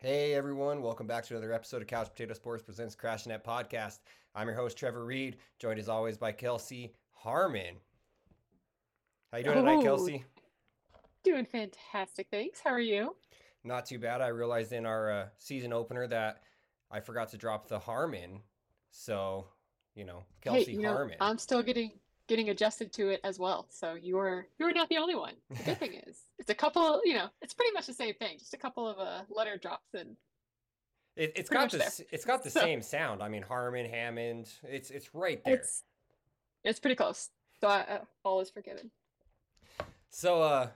Hey everyone, welcome back to another episode of Couch Potato Sports Presents Crash Net Podcast. I'm your host Trevor Reed, joined as always by Kelsey Harmon. How you doing tonight, Oh, Kelsey? doing fantastic. Thanks. How are you? Not too bad. I realized in our uh, season opener that I forgot to drop the Harmon, so you know Hey, Kelsey know, Harmon. I'm still getting getting adjusted to it as well. So you're you're not the only one. The good thing is, it's a couple, you know, it's pretty much the same thing, just a couple of uh, letter drops and It, it's pretty got the there. it's got the So- same sound. I mean Harmon, Hammond. It's it's right there. it's it's pretty close. So I, uh, all is forgiven. So, uh,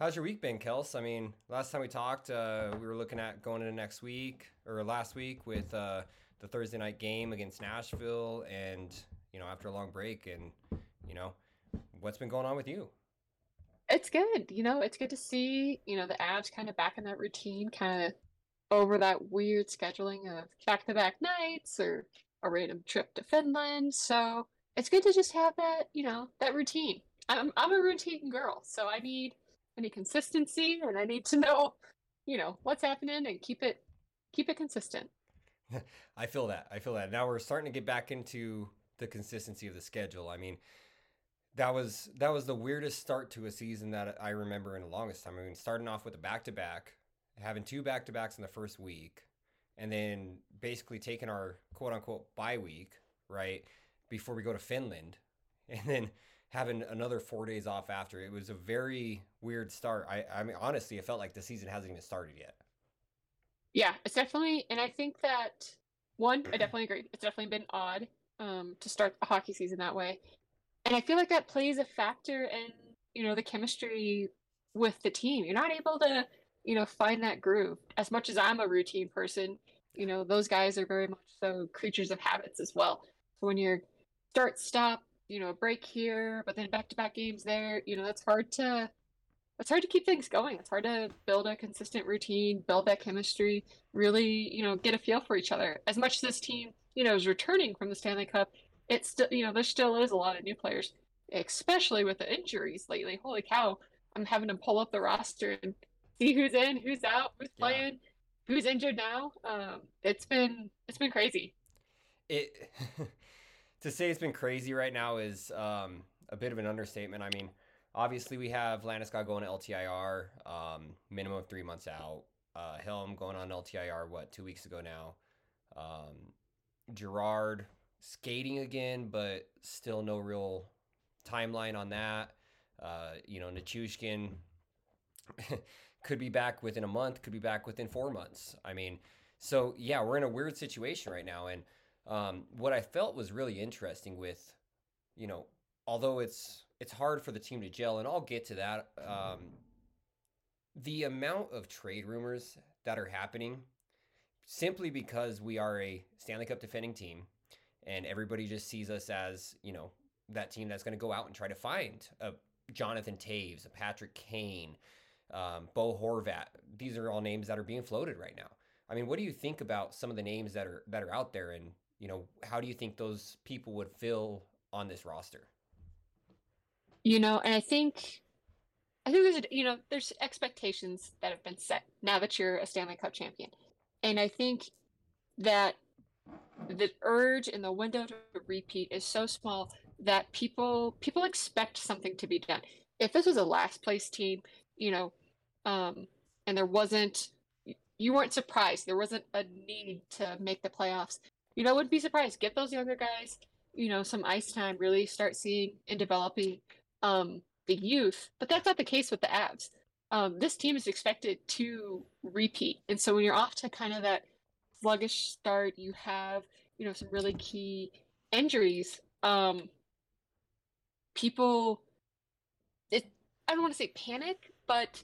how's your week been, Kels? I mean, last time we talked, uh, we were looking at going into next week or last week with uh, the Thursday night game against Nashville, and you know, after a long break, and you know, what's been going on with you? It's good. You know, it's good to see, you know, the Avs kind of back in that routine, kind of over that weird scheduling of back-to-back nights or a random trip to Finland. So it's good to just have that, you know, that routine. I'm I'm a routine girl, so I need I need consistency and I need to know, you know, what's happening and keep it keep it consistent. I feel that. I feel that. Now we're starting to get back into the consistency of the schedule. I mean, that was that was the weirdest start to a season that I remember in the longest time. I mean, starting off with a back to back, having two back to backs in the first week, and then basically taking our quote unquote bye week, right, before we go to Finland, and then having another four days off after. It was a very weird start. I I mean, honestly, it felt like the season hasn't even started yet. Yeah, it's definitely, and I think that one, I definitely agree. It's definitely been odd um, to start the hockey season that way. And I feel like that plays a factor in, you know, the chemistry with the team. You're not able to, you know, find that groove. As much as I'm a routine person, you know, those guys are very much so creatures of habits as well. So when you're start, stop, you know, a break here, but then back-to-back games there, you know, that's hard to it's hard to keep things going. It's hard to build a consistent routine, build that chemistry, really, you know, get a feel for each other. As much as this team, you know, is returning from the Stanley Cup, it's still, you know, there still is a lot of new players, especially with the injuries lately. Holy cow, I'm having to pull up the roster and see who's in, who's out, who's Yeah. playing, who's injured now. Um, it's been it's been crazy. it to say it's been crazy right now is um, a bit of an understatement. I mean, obviously we have Landeskog going to LTIR, um, minimum of three months out. Uh, Helm going on LTIR, what two weeks ago now. Um, Girard skating again, but still no real timeline on that. Uh, you know, Nichushkin could be back within a month, could be back within four months. I mean, so yeah, we're in a weird situation right now. And um, what I felt was really interesting with, you know, although it's it's hard for the team to gel, and I'll get to that. Um, the amount of trade rumors that are happening, simply because we are a Stanley Cup defending team, and everybody just sees us as you know that team that's going to go out and try to find a Jonathan Toews, a Patrick Kane, um, Bo Horvat. These are all names that are being floated right now. I mean, what do you think about some of the names that are that are out there, and you know, how do you think those people would fill on this roster? You know, and I think I think there's a, you know, there's expectations that have been set now that you're a Stanley Cup champion. And I think that the urge and the window to repeat is so small that people people expect something to be done. If this was a last place team, you know, um, and there wasn't you weren't surprised, there wasn't a need to make the playoffs, you know, I wouldn't be surprised. Get those younger guys, you know, some ice time, really start seeing and developing um, the youth. But that's not the case with the Avs. Um, this team is expected to repeat. And so when you're off to kind of that sluggish start, you have, you know, some really key injuries. Um, people, it, I don't want to say panic, but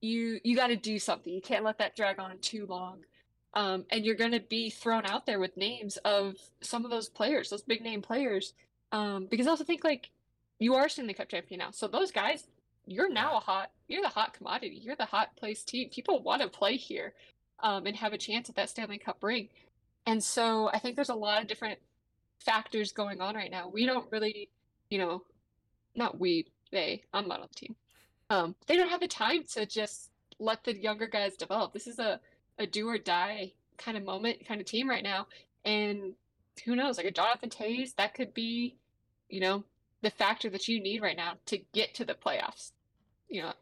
you you got to do something. You can't let that drag on too long. Um, and you're going to be thrown out there with names of some of those players, those big name players. Um, because I also think like you are Stanley Cup champion now, so those guys, you're now a hot, you're the hot commodity. You're the hot place team. People want to play here, um, and have a chance at that Stanley Cup ring. And so I think there's a lot of different factors going on right now. We don't really, you know, not we, they, I'm not on the team. Um, they don't have the time to just let the younger guys develop. This is a, a do or die kind of moment, kind of team right now. And who knows, like a Jonathan Toews, that could be, you know, the factor that you need right now to get to the playoffs. You know,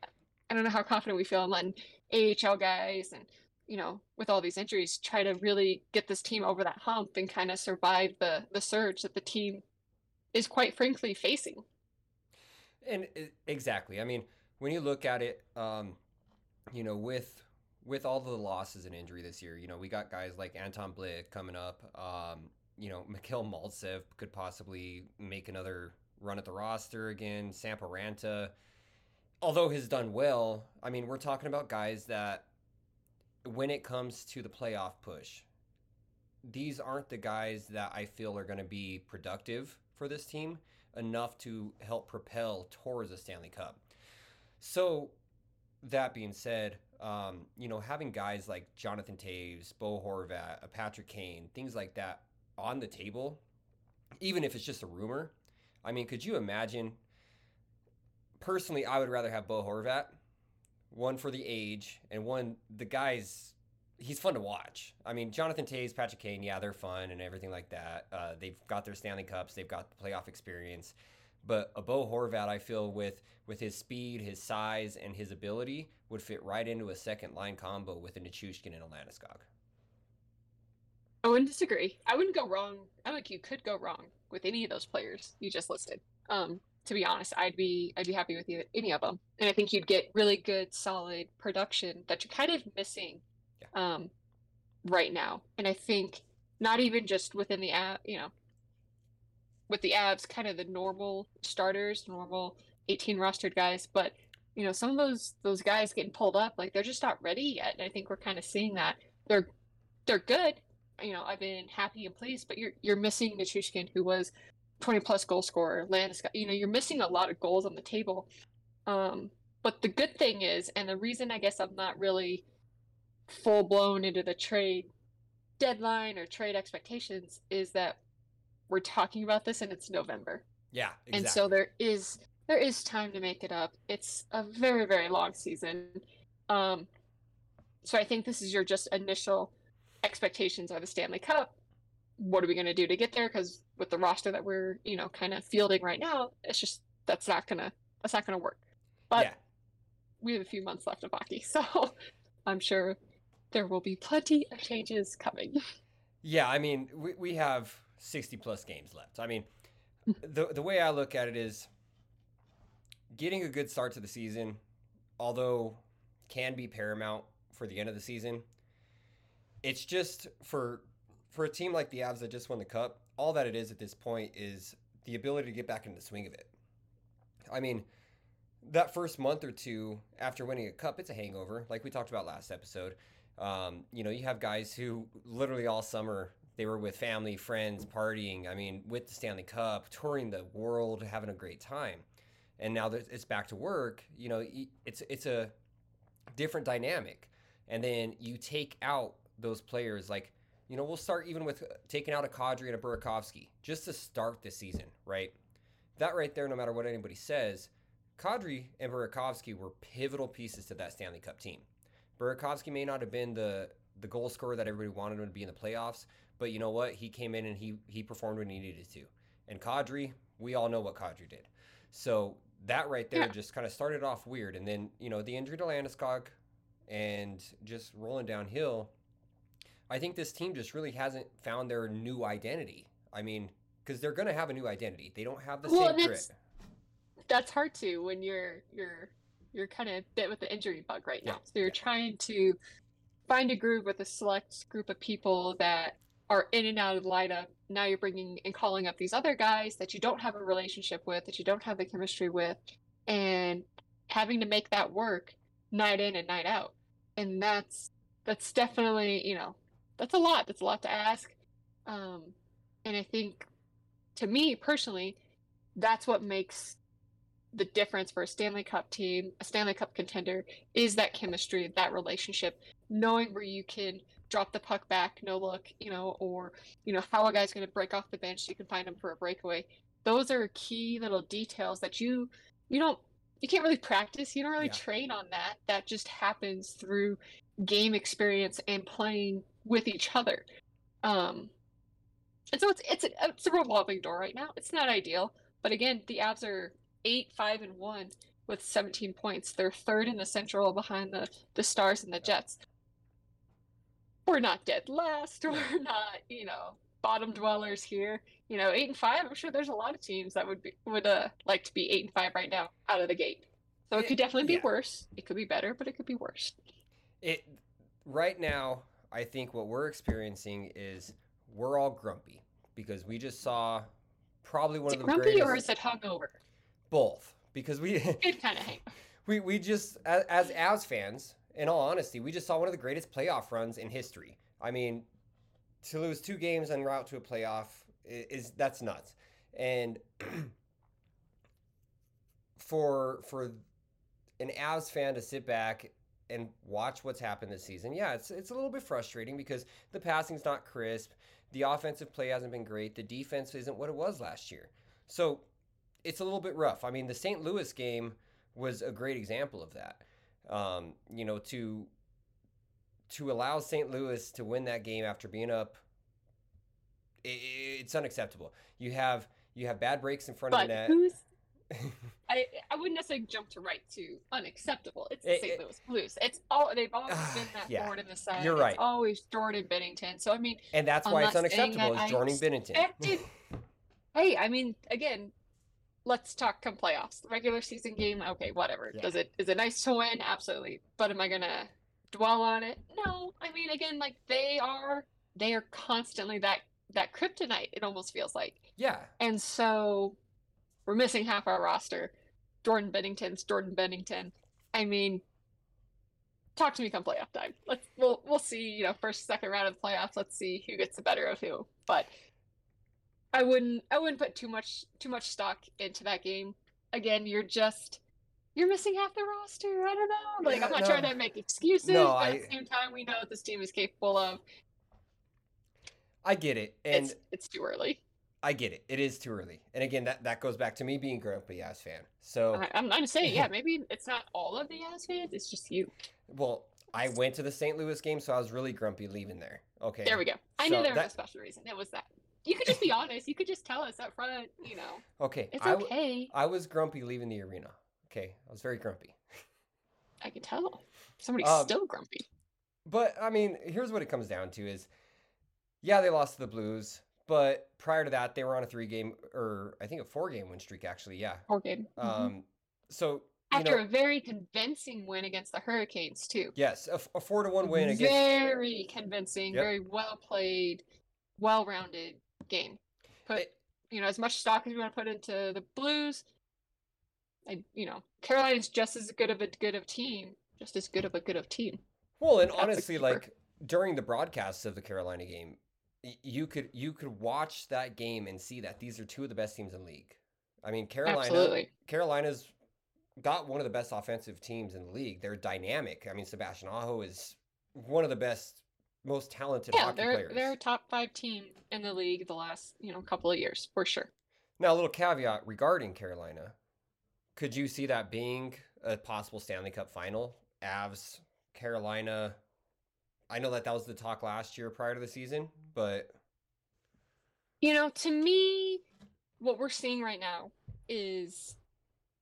I don't know how confident we feel in letting AHL guys and, you know, with all these injuries, try to really get this team over that hump and kind of survive the the surge that the team is quite frankly facing. And exactly. I mean, when you look at it, um, you know, with with all the losses and injury this year, you know, we got guys like Anton Blidh coming up. Um, you know, Mikhail Maltsev could possibly make another run at the roster again. Sampo Ranta, although has done well, I mean, we're talking about guys that when it comes to the playoff push, these aren't the guys that I feel are going to be productive for this team enough to help propel towards a Stanley Cup. So, that being said, um, you know, having guys like Jonathan Toews, Bo Horvat, Patrick Kane, things like that on the table, even if it's just a rumor. I mean, could you imagine? Personally, I would rather have Bo Horvat, one for the age, and one the guy's he's fun to watch. I mean, Jonathan Toews, Patrick Kane, yeah, they're fun and everything like that. Uh, they've got their Stanley Cups, they've got the playoff experience. But a Bo Horvat, I feel with with his speed, his size, and his ability, would fit right into a second line combo with a Nichushkin and a Landeskog. I wouldn't disagree. I wouldn't go wrong. I think you could go wrong with any of those players you just listed. Um, to be honest, I'd be I'd be happy with either, any of them, and I think you'd get really good, solid production that you're kind of missing yeah. um, right now. And I think not even just within the app, you know, with the Avs, kind of the normal starters, normal 18 rostered guys, but you know, some of those those guys getting pulled up, like they're just not ready yet. And I think we're kind of seeing that. They're they're good. You know, I've been happy and pleased, but you're you're missing Nichushkin, who was 20 plus goal scorer, Landeskog. You know, you're missing a lot of goals on the table. Um, but the good thing is, and the reason I guess I'm not really full blown into the trade deadline or trade expectations is that we're talking about this and it's November. Yeah, exactly. And so there is there is time to make it up. It's a very very long season. Um so I think this is your just initial expectations of the Stanley Cup. What are we going to do to get there cuz with the roster that we're, you know, kind of fielding right now, it's just that's not to that's not to work. But yeah. we have a few months left of hockey. So I'm sure there will be plenty of changes coming. Yeah, I mean, we, we have 60 plus games left. I mean, the the way I look at it is getting a good start to the season, although can be paramount for the end of the season. It's just for for a team like the Avs that just won the cup, all that it is at this point is the ability to get back into the swing of it. I mean, that first month or two after winning a cup, it's a hangover, like we talked about last episode. Um, you know, you have guys who literally all summer they were with family, friends, partying. I mean, with the Stanley Cup, touring the world, having a great time. And now that it's back to work, you know, it's it's a different dynamic. And then you take out those players like, you know, we'll start even with taking out a Kadri and a Burakovsky just to start this season, right? That right there, no matter what anybody says, Kadri and Burakovsky were pivotal pieces to that Stanley Cup team. Burakovsky may not have been the the goal scorer that everybody wanted him to be in the playoffs, but you know what? He came in and he he performed when he needed to. And Kadri, we all know what Kadri did. So that right there yeah. just kind of started off weird, and then you know the injury to Landeskog, and just rolling downhill. I think this team just really hasn't found their new identity. I mean, because they're going to have a new identity. They don't have the well, same grit. That's hard to when you're you're you're kind of bit with the injury bug right now. Yeah. So you're yeah. trying to find a groove with a select group of people that are in and out of the lineup. Now you're bringing and calling up these other guys that you don't have a relationship with, that you don't have the chemistry with, and having to make that work night in and night out. And that's that's definitely you know that's a lot. That's a lot to ask. Um, and I think to me personally, that's what makes the difference for a Stanley Cup team, a Stanley Cup contender, is that chemistry, that relationship, knowing where you can drop the puck back, no look, you know, or you know how a guy's going to break off the bench, you can find him for a breakaway. Those are key little details that you you don't you can't really practice. You don't really Yeah. train on that. That just happens through game experience and playing with each other. Um, and so it's it's a, it's a revolving door right now. It's not ideal, but again, the Avs are eight, five, and one with 17 points. They're third in the Central behind the the Stars and the Jets. We're not dead last. We're not, you know, bottom dwellers here. You know, eight and five. I'm sure there's a lot of teams that would be would uh like to be eight and five right now out of the gate. So it could definitely be yeah. worse. It could be better, but it could be worse. It right now, I think what we're experiencing is we're all grumpy because we just saw probably one Is of the grumpy greatest or is it hungover? both because we Good kind of we we just as, as fans, in all honesty, we just saw one of the greatest playoff runs in history. I mean, to lose two games en route to a playoff i- is that's nuts. And for for an Avs fan to sit back and watch what's happened this season, yeah, it's it's a little bit frustrating because the passing's not crisp, the offensive play hasn't been great, the defense isn't what it was last year. So it's a little bit rough. I mean, the St. Louis game was a great example of that. Um, you know, to to allow St. Louis to win that game after being up, i i- it's unacceptable. You have you have bad breaks in front of But the net. who's I I wouldn't necessarily jump to right to unacceptable. It's the It- St. it- Louis Blues. It's all they've always Ah, been that yeah, forward in the side. you're It's right. always Jordan Binnington. So I mean, and that's why it's unacceptable. Is Jordan Binnington. hey, I mean, again, let's talk come playoffs. Regular season game, okay, whatever. Yeah. Does it is it nice to win? Absolutely. But am I gonna dwell on it? No. I mean, again, like they are they are constantly that that kryptonite. It almost feels like. yeah, And so we're missing half our roster. Jordan Binnington's Jordan Binnington. I mean, talk to me come playoff time. Let's we'll we'll see, you know, first second round of the playoffs. Let's see who gets the better of who. But I wouldn't I wouldn't put too much too much stock into that game. Again, you're just you're missing half the roster. I don't know. Like I'm not no. trying to make excuses, No, but I- at the same time we know what this team is capable of. I get it, and it's it's too early. I get it. It is too early. And again, that that goes back to me being grumpy as fan. So I, I'm I'm saying, yeah, maybe it's not all of the Avs fans, it's just you. well, I went to the St. Louis game, so I was really grumpy leaving there. Okay. There we go. I So knew there was that- a special reason. It was that. You could just be honest. You could just tell us up front. You know, Okay. it's I, okay. I was grumpy leaving the arena. Okay. I was very grumpy. I can tell. Somebody's Um, still grumpy. But I mean, here's what it comes down to is yeah, they lost to the Blues, but prior to that, they were on a three game or I think a four game win streak actually, yeah. Poor game. Mhm. Um so you After know, a very convincing win against the Hurricanes too. yes, a 4 to 1 win against Very convincing. Yep. Very well played, well-rounded game. Put It- you know as much stock as you want to put into the Blues. I you know Carolina's just as good of a good of team, just as good of a good of team. Well, and That's honestly, like during the broadcasts of the Carolina game, y- you could you could watch that game and see that these are two of the best teams in the league. I mean, Carolina Absolutely. Carolina's got one of the best offensive teams in the league. They're dynamic. I mean, Sebastian Aho is one of the best, most talented Yeah, hockey they're players. they're a top five team in the league the last you know couple of years for sure. Now, a little caveat regarding Carolina: Could you see that being a possible Stanley Cup final? Avs, Carolina. I know that that was the talk last year prior to the season, but You know, to me, what we're seeing right now is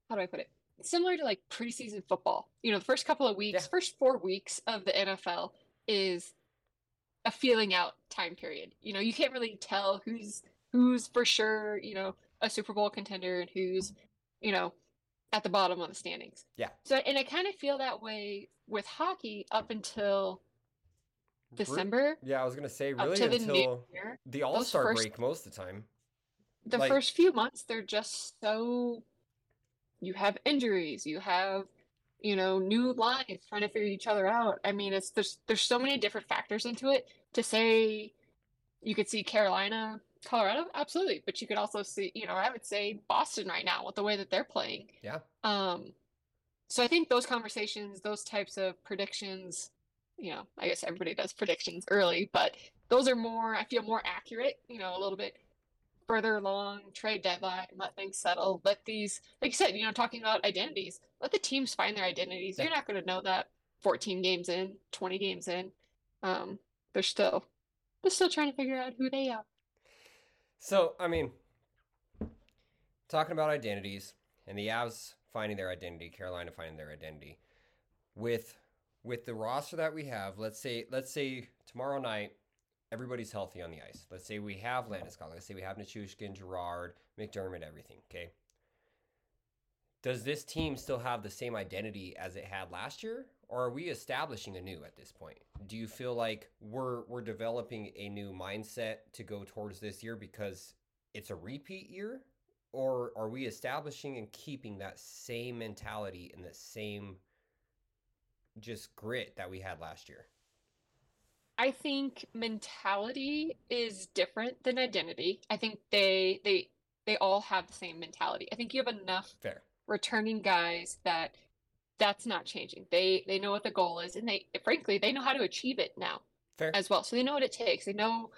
how do I put it? Similar to like preseason football. You know, the first couple of weeks, Yeah. first four weeks of the NFL is a feeling out time period. You know, you can't really tell who's who's for sure, you know, a Super Bowl contender and who's, you know, at the bottom of the standings. Yeah. So and I kind of feel that way with hockey up until December, yeah, I was gonna say really to the until year. the All Star first- break most of the time. the Like- first few months they're just so you have injuries you have you know new lines trying to figure each other out i mean it's there's there's so many different factors into it to say you could see carolina colorado absolutely but you could also see you know i would say boston right now with the way that they're playing Yeah. um so i think those conversations those types of predictions you know i guess everybody does predictions early but those are more i feel more accurate you know a little bit further along trade deadline, let things settle, let these, like you said, you know, talking about identities, let the teams find their identities. You're not going to know that 14 games in, 20 games in. Um, they're still, they're still trying to figure out who they are. So, I mean, talking about identities and the Avs finding their identity, Carolina finding their identity with with the roster that we have. Let's say let's say tomorrow night everybody's healthy on the ice. Let's say we have Landeskog. Let's say we have Nichushkin, Girard, McDermott, everything. Okay. Does this team still have the same identity as it had last year, or are we establishing a new at this point? Do you feel like we're we're developing a new mindset to go towards this year because it's a repeat year, or are we establishing and keeping that same mentality and the same just grit that we had last year? I think mentality is different than identity. I think they they they all have the same mentality. I think you have enough Fair. returning guys that that's not changing. They they know what the goal is and they frankly they know how to achieve it now Fair. as well. So they know what it takes. They know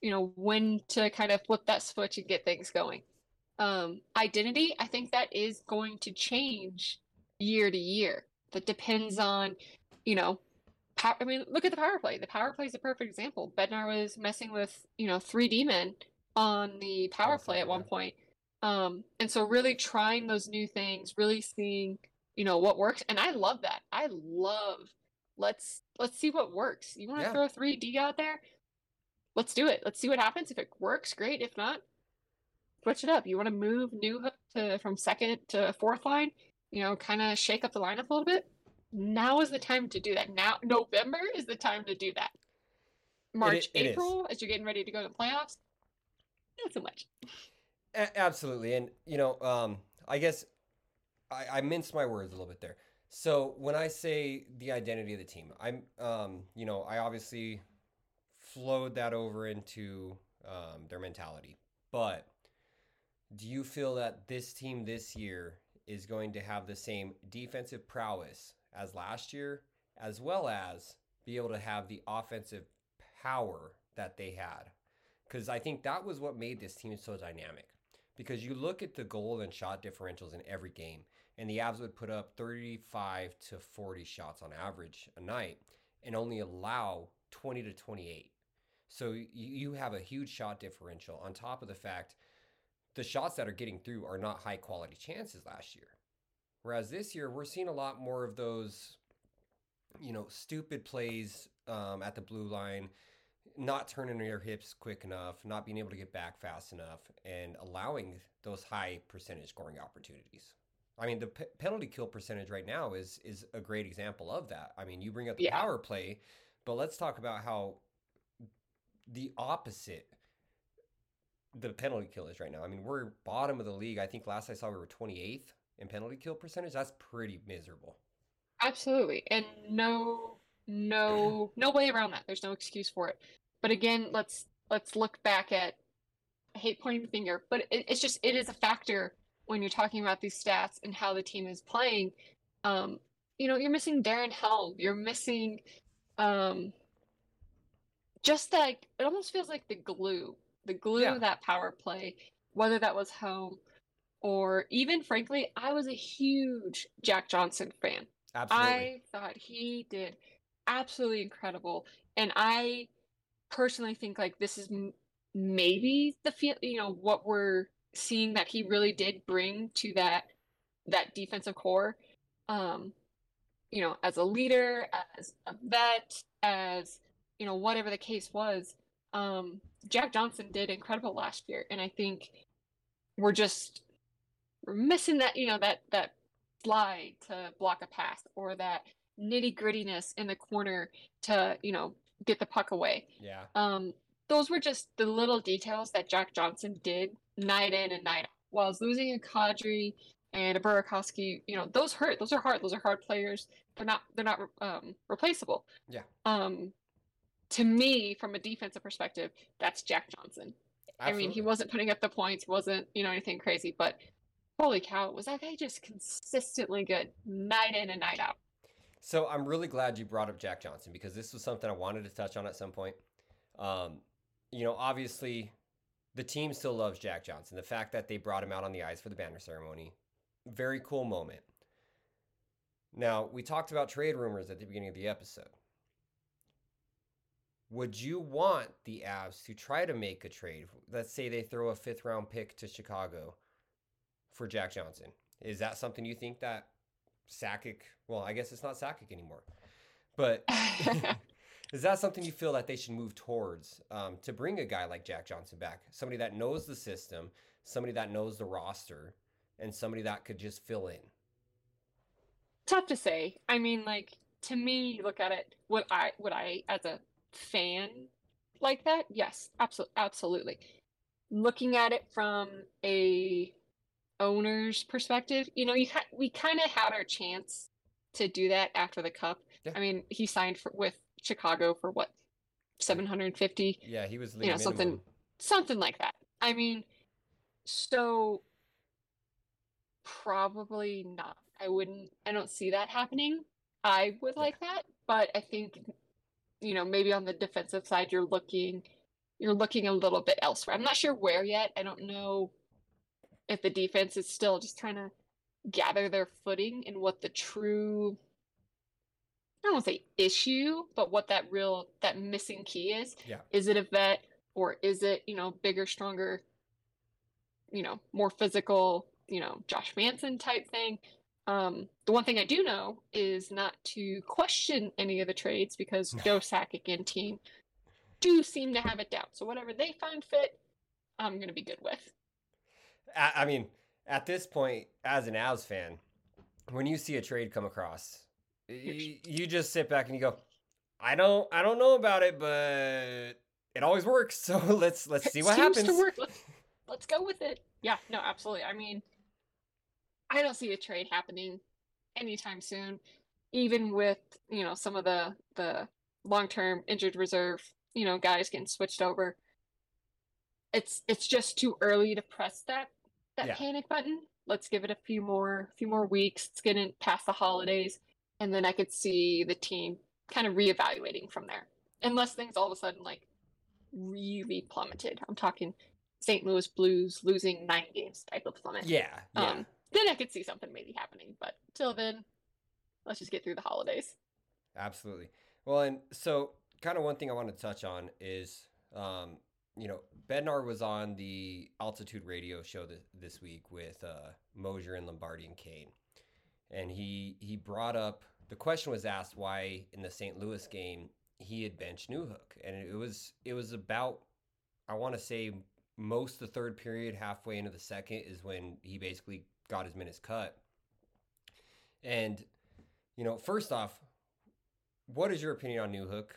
you know when to kind of flip that switch and get things going. Um identity, I think that is going to change year to year. That depends on, you know, pow- I mean, look at the power play. The power play is a perfect example. Bednar was messing with, you know, three D men on the power Power play at one point. Um, and so really trying those new things, really seeing, you know, what works. And I love that. I love let's let's see what works. You want to Yeah. throw three D out there? Let's do it. Let's see what happens. If it works, great. If not, switch it up. You want to move Newhook to from second to fourth line, you know, kind of shake up the lineup a little bit. Now is the time to do that. Now November is the time to do that. March, it is. April, as you're getting ready to go to the playoffs, not so much. A- absolutely, and you know, um, I guess I, I minced my words a little bit there. So when I say the identity of the team, I'm, um, you know, I obviously flowed that over into um, their mentality. But do you feel that this team this year is going to have the same defensive prowess as last year, as well as be able to have the offensive power that they had? Because I think that was what made this team so dynamic. Because you look at the goal and shot differentials in every game, and the Avs would put up 35 to 40 shots on average a night and only allow 20 to 28. So you have a huge shot differential on top of the fact the shots that are getting through are not high quality chances last year. Whereas this year, we're seeing a lot more of those, you know, stupid plays um, at the blue line, not turning their hips quick enough, not being able to get back fast enough, and allowing those high percentage scoring opportunities. I mean, the p- penalty kill percentage right now is is a great example of that. I mean, you bring up the Yeah. power play, but let's talk about how the opposite the penalty kill is right now. I mean, we're bottom of the league. I think last I saw we were 28th in penalty kill percentage. That's pretty miserable. Absolutely. And no no no way around that. There's no excuse for it. But again, let's let's look back at I hate pointing the finger, but it, it's just it is a factor when you're talking about these stats and how the team is playing. Um, you know, you're missing Darren Helm. You're missing um just like it almost feels like the glue. The glue Yeah. of that power play, whether that was Helm or even frankly, I was a huge Jack Johnson fan. Absolutely. I thought he did absolutely incredible, and I personally think like this is m- maybe the feel you know what we're seeing that he really did bring to that that defensive core. Um, you know, as a leader, as a vet, as you know, whatever the case was. Um, Jack Johnson did incredible last year, and I think we're just we're missing that you know that that slide to block a pass or that nitty grittiness in the corner to you know get the puck away. yeah. Um, those were just the little details that Jack Johnson did night in and night out. While losing a Kadri and a Burakovsky, you know, those hurt. Those are hard. Those are hard players. They're not. They're not um, replaceable. Yeah. Um, to me, from a defensive perspective, that's Jack Johnson. I mean, he wasn't putting up the points, wasn't you know anything crazy, but holy cow, was that guy just consistently good night in and night out? So I'm really glad you brought up Jack Johnson because this was something I wanted to touch on at some point. Um, you know, obviously, the team still loves Jack Johnson. The fact that they brought him out on the ice for the banner ceremony, very cool moment. Now, we talked about trade rumors at the beginning of the episode. Would you want the Avs to try to make a trade? Let's say they throw a fifth round pick to Chicago for Jack Johnson. Is that something you think that Sakic, well, I guess it's not Sakic anymore, but is that something you feel that they should move towards um, to bring a guy like Jack Johnson back? Somebody that knows the system, somebody that knows the roster, and somebody that could just fill in? Tough to say. I mean, like, to me, look at it, would I, would I, as a fan like that? Yes, absolutely, absolutely. Looking at it from a owner's perspective, you know, you ha- we kind of had our chance to do that after the cup. Yeah. I mean, he signed for with Chicago for what 750. Yeah, he was you know something something like that. I mean, so probably not. I wouldn't. I don't see that happening. I would Yeah. like that, but I think you know maybe on the defensive side you're looking you're looking a little bit elsewhere. I'm not sure where yet. I don't know if the defense is still just trying to gather their footing and what the true I don't want to say issue, but what that real that missing key is. Yeah. Is it a vet or is it, you know, bigger, stronger, you know, more physical, you know, Josh Manson type thing? Um, the one thing I do know is not to question any of the trades because Joe Sakic and team do seem to have it down. So whatever they find fit, I'm gonna be good with. I, I mean, at this point, as an Avs fan, when you see a trade come across, you, you just sit back and you go, "I don't, I don't know about it, but it always works. So let's let's see what Seems happens." To work. Let's, let's go with it. Yeah, no, absolutely. I mean, I don't see a trade happening anytime soon. Even with you know some of the the long term injured reserve, you know, guys getting switched over. It's it's just too early to press that that Yeah. panic button. Let's give it a few more few more weeks. It's getting past the holidays, and then I could see the team kind of reevaluating from there. Unless things all of a sudden like really plummeted. I'm talking St. Louis Blues losing nine games type of plummet. Yeah, yeah. Um, then I could see something maybe happening. But till then, let's just get through the holidays. Absolutely. Well, and so kind of one thing I want to touch on is, um, you know, Bednar was on the Altitude Radio show th- this week with uh, Mosier and Lombardi and Kane, and he he brought up the question was asked why in the St. Louis game he had benched Newhook, and it was it was about I want to say most the third period, halfway into the second is when he basically got his minutes cut, and you know, first off, what is your opinion on Newhook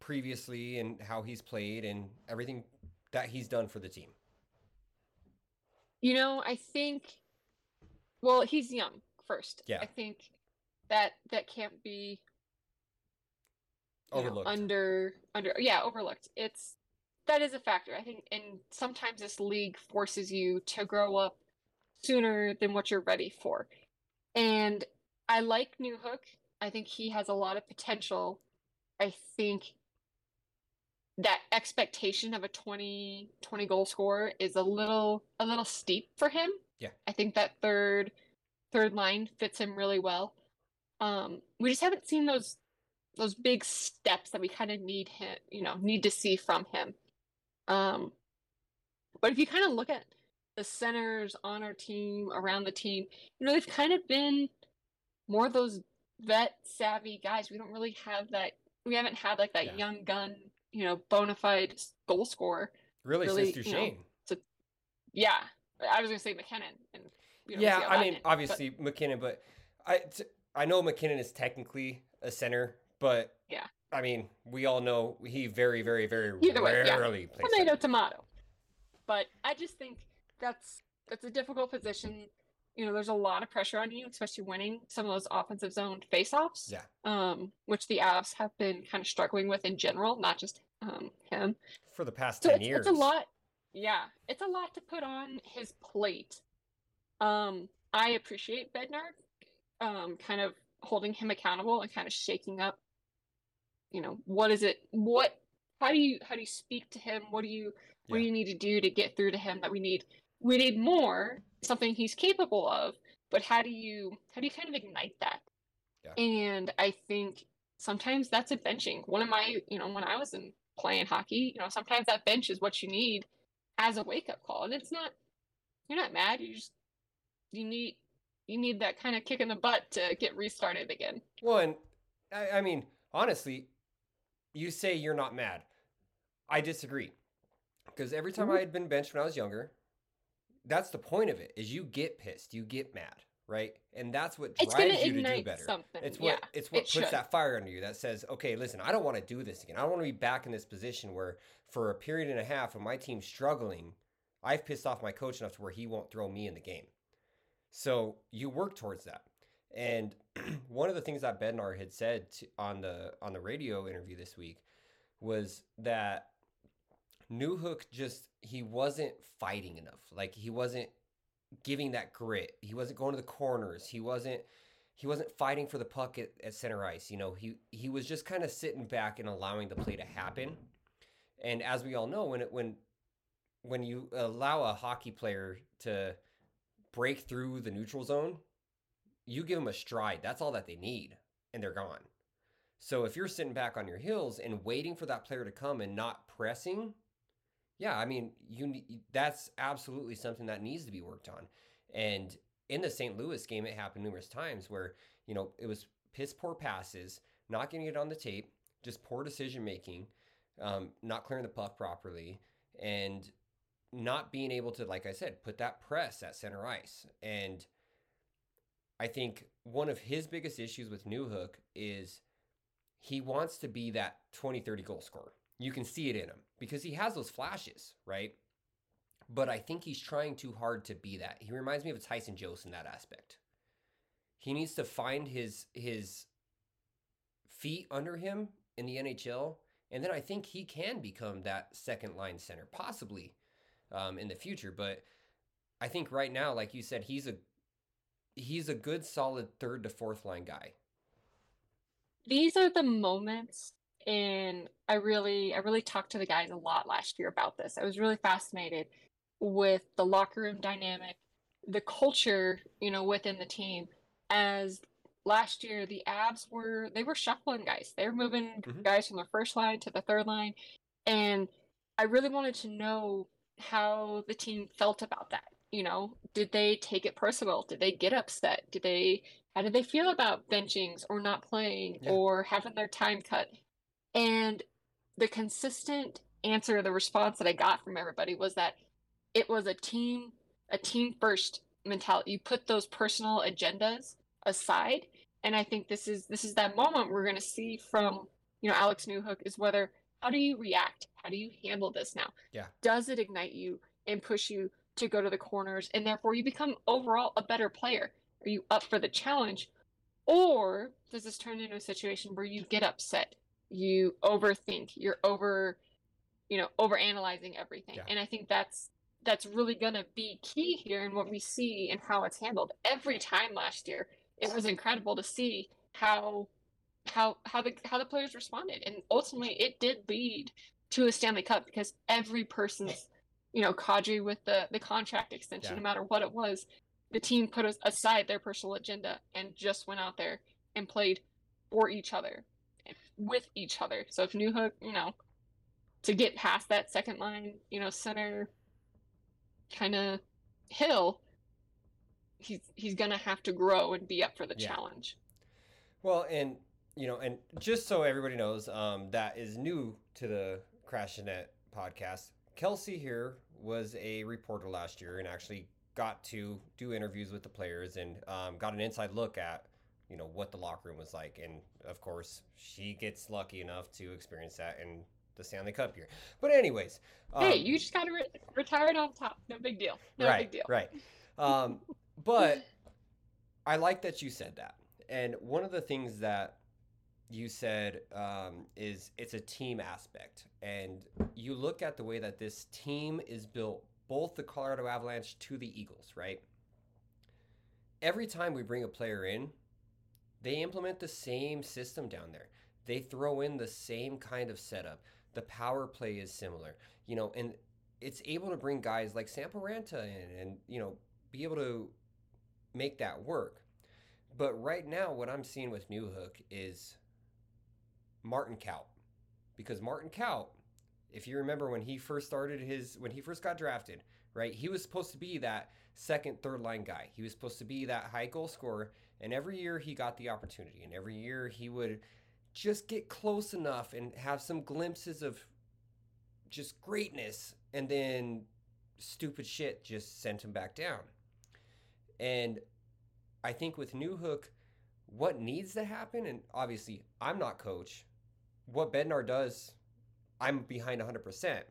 previously and how he's played and everything that he's done for the team? You know, I think. Well, he's young. First, Yeah. I think that that can't be you know, Overlooked. under under yeah overlooked. It's that is a factor. I think, and sometimes this league forces you to grow up sooner than what you're ready for. And I like Newhook. I think he has a lot of potential. I think that expectation of a 20, 20 goal scorer is a little a little steep for him. Yeah. I think that third third line fits him really well. Um, we just haven't seen those those big steps that we kind of need him, you know, need to see from him. Um, but if you kind of look at the centers on our team, around the team, you know, they've kind of been more of those vet savvy guys. We don't really have that. We haven't had like that Yeah. young gun, you know, bona fide goal scorer. really, really, since you know, Yeah, I was gonna say MacKinnon, and we don't yeah, I mean, ended, but- obviously MacKinnon, but I t- I know MacKinnon is technically a center, but Yeah. I mean, we all know he very, very, very Either way, yeah. rarely plays. tomato tomato but i just think that's that's a difficult position you know there's a lot of pressure on you especially winning some of those offensive zone faceoffs Yeah. um which the avs have been kind of struggling with in general not just um him For the past so ten it's, years, it's a lot yeah it's a lot to put on his plate um i appreciate bednar um kind of holding him accountable and kind of shaking up you know what is it what how do you how do you speak to him? What do you what do you need to do to get through to him that we need we need more something he's capable of but how do you how do you kind of ignite that? Yeah. and i think sometimes that's a benching. One of my you know when i was in playing hockey you know sometimes that bench is what you need as a wake up call. And it's not you're not mad. You just you need you need that kind of kick in the butt to get restarted again. Well, and I, I mean, honestly, you say you're not mad. I disagree. Because every time Ooh. I had been benched when I was younger, that's the point of it, is you get pissed, you get mad, right? And that's what drives you to do ignite better. something It's yeah what it's what it puts should. that fire under you that says, okay, listen, I don't want to do this again. I don't want to be back in this position where for a period and a half of my team struggling, I've pissed off my coach enough to where he won't throw me in the game. So you work towards that. And one of the things that Bednar had said to, on the on the radio interview this week was that Newhook just he wasn't fighting enough. Like he wasn't giving that grit. He wasn't going to the corners. He wasn't he wasn't fighting for the puck at, at center ice. You know, he he was just kind of sitting back and allowing the play to happen. And as we all know, when it when when you allow a hockey player to break through the neutral zone, you give them a stride. That's all that they need, and they're gone. So if you're sitting back on your heels and waiting for that player to come and not pressing, yeah, I mean, you that's absolutely something that needs to be worked on. And in the St. Louis game, it happened numerous times where you know it was piss poor passes, not getting it on the tape, just poor decision making, um, not clearing the puck properly, and not being able to, like I said, put that press at center ice. And I think one of his biggest issues with Newhook is he wants to be that 20, 30 goal scorer. You can see it in him because he has those flashes, right? But I think he's trying too hard to be that. He reminds me of Tyson Jost in that aspect. He needs to find his his feet under him in the NHL, and then I think he can become that second line center, possibly um, in the future. But I think right now, like you said, he's a he's a good solid third to fourth line guy. these are the moments and i really i really talked to the guys a lot last year about this i was really fascinated with the locker room dynamic the culture you know within the team as last year the Avs were they were shuffling guys they were moving Mhm. guys from the first line to the third line and i really wanted to know how the team felt about that you know did they take it personal did they get upset did they how did they feel about benchings or not playing Yeah. or having their time cut? And the consistent answer, the response that I got from everybody was that it was a team, a team first mentality. You put those personal agendas aside, and I think this is this is that moment we're going to see from you know Alex Newhook is whether how do you react? How do you handle this now? Yeah. Does it ignite you and push you to go to the corners, and therefore you become overall a better player? Are you up for the challenge? Or does this turn into a situation where you get upset, you overthink, you're over, you know, over analyzing everything? Yeah. And I think that's that's really gonna be key here in what we see and how it's handled. Every time last year, it was incredible to see how how how the how the players responded. And ultimately it did lead to a Stanley Cup because every person's you know, Kadri with the the contract extension, Yeah. no matter what it was, the team put aside their personal agenda and just went out there and played for each other with each other. So if Newhook, you know, to get past that second line, you know, center kind of hill, he's he's gonna have to grow and be up for the Yeah. challenge. Well, and you know, and just so everybody knows, um, that is new to the Crash and Net podcast. Kelsey here was a reporter last year and actually got to do interviews with the players and um, got an inside look at you know what the locker room was like. And of course, she gets lucky enough to experience that in the Stanley Cup year. But anyways, hey, um, you just got re- retired off top. No big deal. No right, big deal. Right. Um, but I like that you said that. And one of the things that you said um, is it's a team aspect. And you look at the way that this team is built, both the Colorado Avalanche to the Eagles, right? Every time we bring a player in, they implement the same system down there. They throw in the same kind of setup. The power play is similar, you know, and it's able to bring guys like Sampo Ranta in and, you know, be able to make that work. But right now, what I'm seeing with Newhook is Martin Kaut. Because Martin Kaut, if you remember when he first started his, when he first got drafted, right, he was supposed to be that second, third line guy. He was supposed to be that high goal scorer. And every year he got the opportunity. And every year he would just get close enough and have some glimpses of just greatness. And then stupid shit just sent him back down. And I think with Newhook, what needs to happen, and obviously I'm not coach, what Bednar does, I'm behind 100%.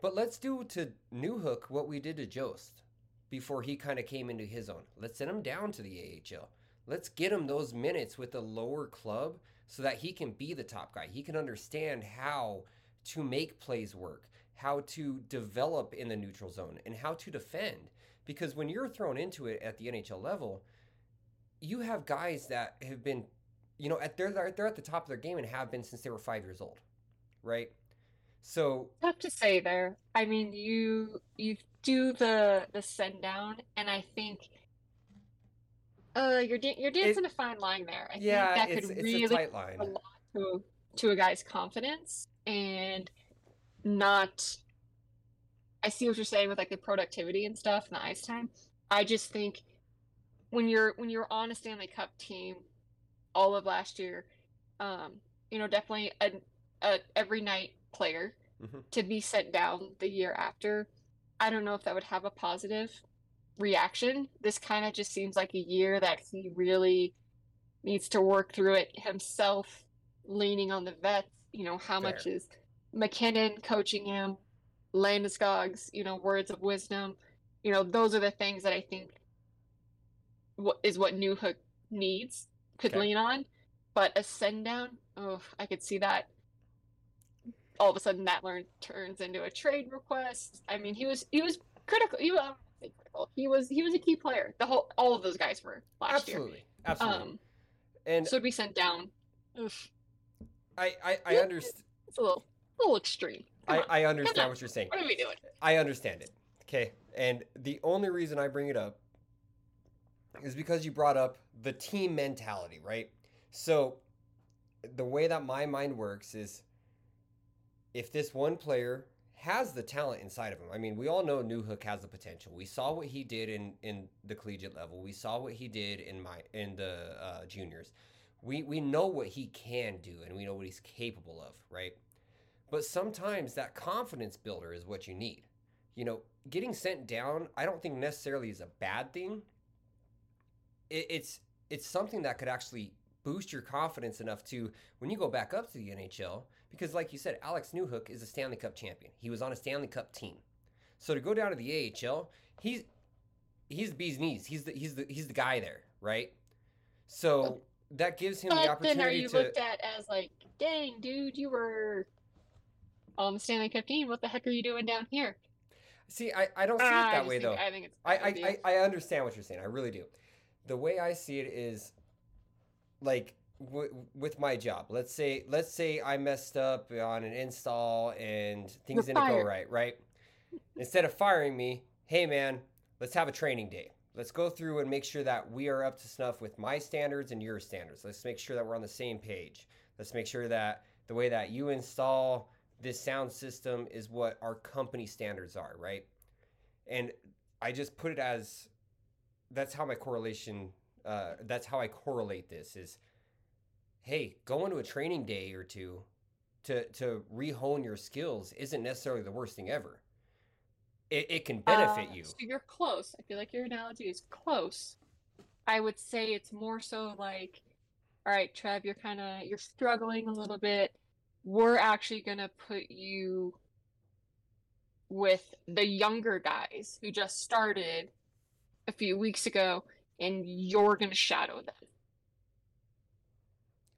But let's do to Newhook what we did to Jost before he kind of came into his own. Let's send him down to the AHL. Let's get him those minutes with the lower club so that he can be the top guy. He can understand how to make plays work, how to develop in the neutral zone, and how to defend. Because when you're thrown into it at the NHL level, you have guys that have been, you know, at they're they're at the top of their game and have been since they were five years old, right? So tough to say there. I mean, you you do the the send down, and I think uh you're da- you're dancing it, a fine line there. I yeah, think that could it's, really it's a tight line. A lot to to a guy's confidence and not. I see what you're saying with like the productivity and stuff and the ice time. I just think when you're when you're on a Stanley Cup team all of last year, um, you know, definitely a, a every night player mm-hmm. to be sent down the year after. I don't know if that would have a positive reaction. This kind of just seems like a year that he really needs to work through it himself, leaning on the vets. You know, how Fair. much is MacKinnon coaching him, Landeskog's, you know, words of wisdom. You know, those are the things that I think what is what Newhook needs could okay. lean on. But a send down, oh, I could see that. All of a sudden, that learn turns into a trade request. I mean, he was he was critical. He was critical. He was he was a key player. The whole all of those guys were last absolutely, year. Absolutely, absolutely. Um, and so to be sent down. Oof. I I, I understand. It's a little a little extreme. I, I understand what you're saying. What are we doing? I understand it. Okay, and the only reason I bring it up is because you brought up the team mentality, right? So the way that my mind works is if this one player has the talent inside of him. I mean, we all know Newhook has the potential. We saw what he did in in the collegiate level. We saw what he did in my in the uh, juniors. We we know what he can do and we know what he's capable of, right? But sometimes that confidence builder is what you need. You know, getting sent down, I don't think necessarily is a bad thing it, it's it's something that could actually boost your confidence enough to when you go back up to the NHL because like you said Alex Newhook is a Stanley Cup champion. He was on a Stanley Cup team. So to go down to the AHL, he's he's the bee's knees. He's the he's the he's the guy there, right? So that gives him but the opportunity then are you to looked at as like, dang, dude, you were on the Stanley Cup team. What the heck are you doing down here? See, I, I don't see uh, it that way think, though. I think it's I, I, I, I understand what you're saying. I really do the way I see it is like w- with my job. Let's say let's say I messed up on an install and things You're didn't fired. go right, right? Instead of firing me, hey man, let's have a training day. Let's go through and make sure that we are up to snuff with my standards and your standards. Let's make sure that we're on the same page. Let's make sure that the way that you install this sound system is what our company standards are, right? And I just put it as that's how my correlation uh, that's how I correlate this is hey, going to a training day or two to to rehone your skills isn't necessarily the worst thing ever. It, it can benefit uh, you. So you're close. I feel like your analogy is close. I would say it's more so like, all right, Trev, you're kind of you're struggling a little bit. We're actually gonna put you with the younger guys who just started a few weeks ago, and you're going to shadow them.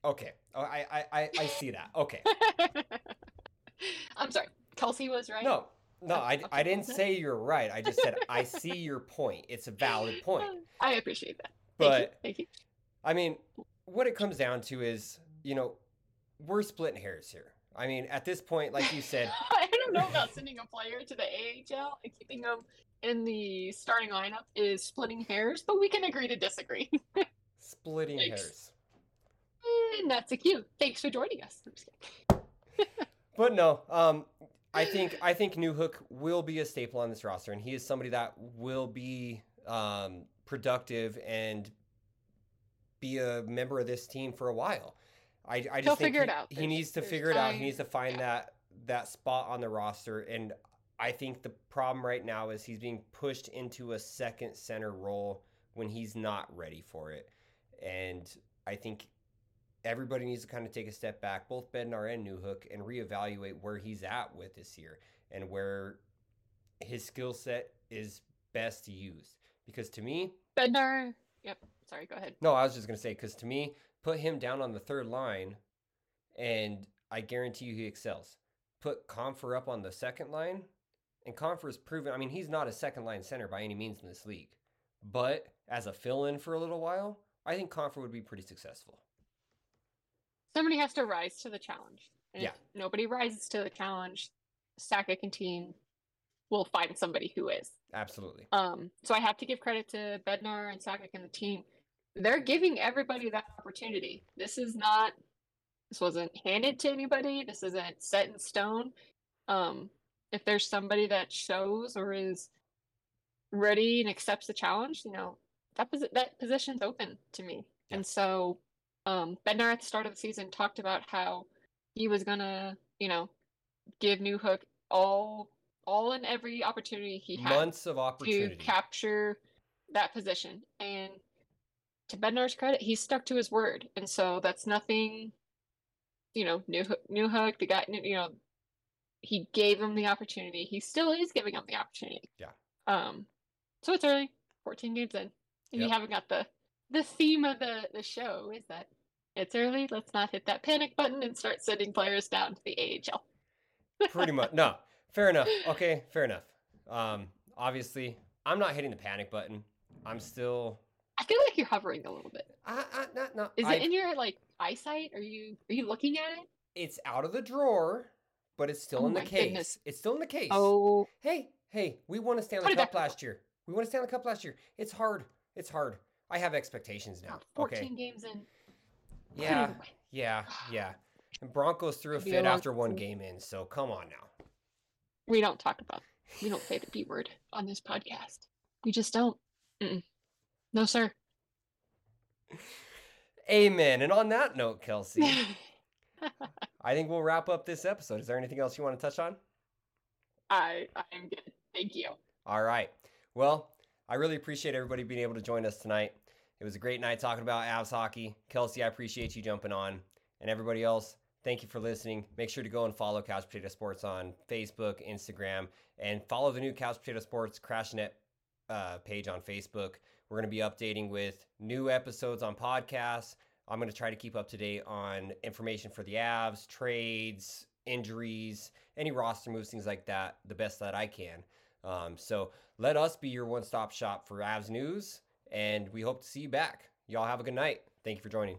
Okay. Oh, I, I, I, I see that. Okay. I'm sorry. Kelsey was right. No, no, I, I didn't say you're right. I just said I see your point. It's a valid point. I appreciate that. But Thank you. Thank you. I mean, what it comes down to is, you know, we're splitting hairs here. I mean, at this point, like you said, I don't know about sending a player to the AHL and keeping them in the starting lineup is splitting hairs, but we can agree to disagree. splitting Thanks. hairs. and that's a cue. Thanks for joining us. But no, um, I think I think Newhook will be a staple on this roster, and he is somebody that will be um, productive and be a member of this team for a while. I, I just He'll think figure he, it out. he There's- needs to figure it out. He needs to find Yeah. that that spot on the roster, and I think the problem right now is he's being pushed into a second center role when he's not ready for it, and I think everybody needs to kind of take a step back, both Bednar and Newhook, and reevaluate where he's at with this year and where his skill set is best used. Because to me, Bednar. Yep. Sorry. Go ahead. no, I was just gonna say because to me, put him down on the third line, and I guarantee you he excels. Put Compher up on the second line, and Compher's proven. I mean, he's not a second line center by any means in this league, but as a fill-in for a little while, I think Confer would be pretty successful. Somebody has to rise to the challenge. And Yeah. nobody rises to the challenge, Sakic and team will find somebody who is. Absolutely. Um, so I have to give credit to Bednar and Sakic and the team. They're giving everybody that opportunity. This is not this wasn't handed to anybody. This isn't set in stone. Um, if there's somebody that shows or is ready and accepts the challenge, you know, that posi- that position's open to me. Yeah. And so um Bednar at the start of the season talked about how he was gonna, you know, give Newhook all all and every opportunity he had Months of opportunity to capture that position. And to Bednar's credit, he stuck to his word. And so that's nothing, you know, new Hook- new hook, the guy, you know, he gave him the opportunity. He still is giving him the opportunity. Yeah. Um, so it's early, 14 games in. And Yep. you haven't got the the theme of the the show is that it's early. Let's not hit that panic button and start sending players down to the AHL. Pretty much. No. Fair enough. Okay, fair enough. Um, obviously, I'm not hitting the panic button. I'm still. I feel like you're hovering a little bit. I, I, not, no, Is I- it in your like eyesight? Are you are you looking at it? It's out of the drawer, but it's still Oh in the case. goodness. It's still in the case. Oh, Hey, hey, we won a Stanley Cup last year. We won a Stanley Cup last year. It's hard. It's hard. I have expectations now. 14 Okay. games in. Yeah, yeah, yeah. And Broncos threw a Could be a fit long after one game in, so come on now. We don't talk about. We don't say the B word on this podcast. We just don't. Mm-mm. No, sir. Amen. And on that note, Kelsey, I think we'll wrap up this episode. Is there anything else you want to touch on? I I'm good. Thank you. All right. Well, I really appreciate everybody being able to join us tonight. It was a great night talking about Avs hockey. Kelsey, I appreciate you jumping on. And everybody else, thank you for listening. Make sure to go and follow Couch Potato Sports on Facebook, Instagram, and follow the new Couch Potato Sports Crash Net uh, page on Facebook. We're going to be updating with new episodes on podcasts. I'm going to try to keep up to date on information for the Avs, trades, injuries, any roster moves, things like that, the best that I can. Um, so let us be your one stop shop for Avs news, and we hope to see you back. Y'all have a good night. Thank you for joining.